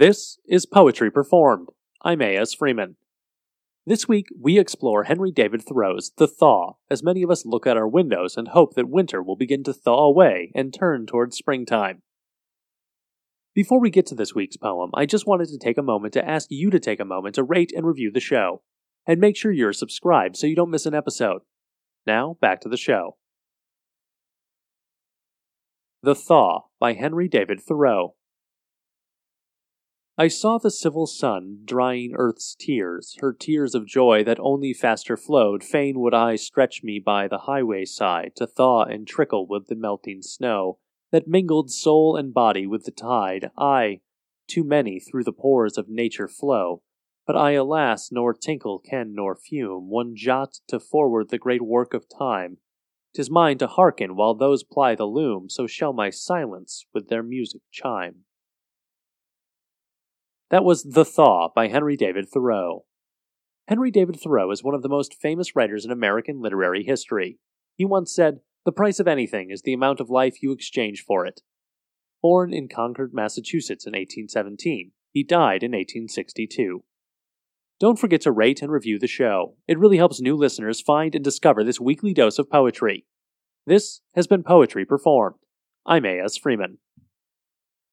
This is Poetry Performed. I'm A.S. Freeman. This week, we explore Henry David Thoreau's The Thaw, as many of us look out our windows and hope that winter will begin to thaw away and turn towards springtime. Before we get to this week's poem, I just wanted to take a moment to ask you to take a moment to rate and review the show, and make sure you're subscribed so you don't miss an episode. Now, back to the show. The Thaw by Henry David Thoreau. I saw the civil sun drying earth's tears, her tears of joy that only faster flowed. Fain would I stretch me by the highway side to thaw and trickle with the melting snow that mingled soul and body with the tide. I, too many through the pores of nature flow, but I, alas, nor tinkle can nor fume one jot to forward the great work of time. 'Tis mine to hearken while those ply the loom, so shall my silence with their music chime. That was The Thaw by Henry David Thoreau. Henry David Thoreau is one of the most famous writers in American literary history. He once said, The price of anything is the amount of life you exchange for it. Born in Concord, Massachusetts in 1817, he died in 1862. Don't forget to rate and review the show. It really helps new listeners find and discover this weekly dose of poetry. This has been Poetry Performed. I'm A.S. Freeman.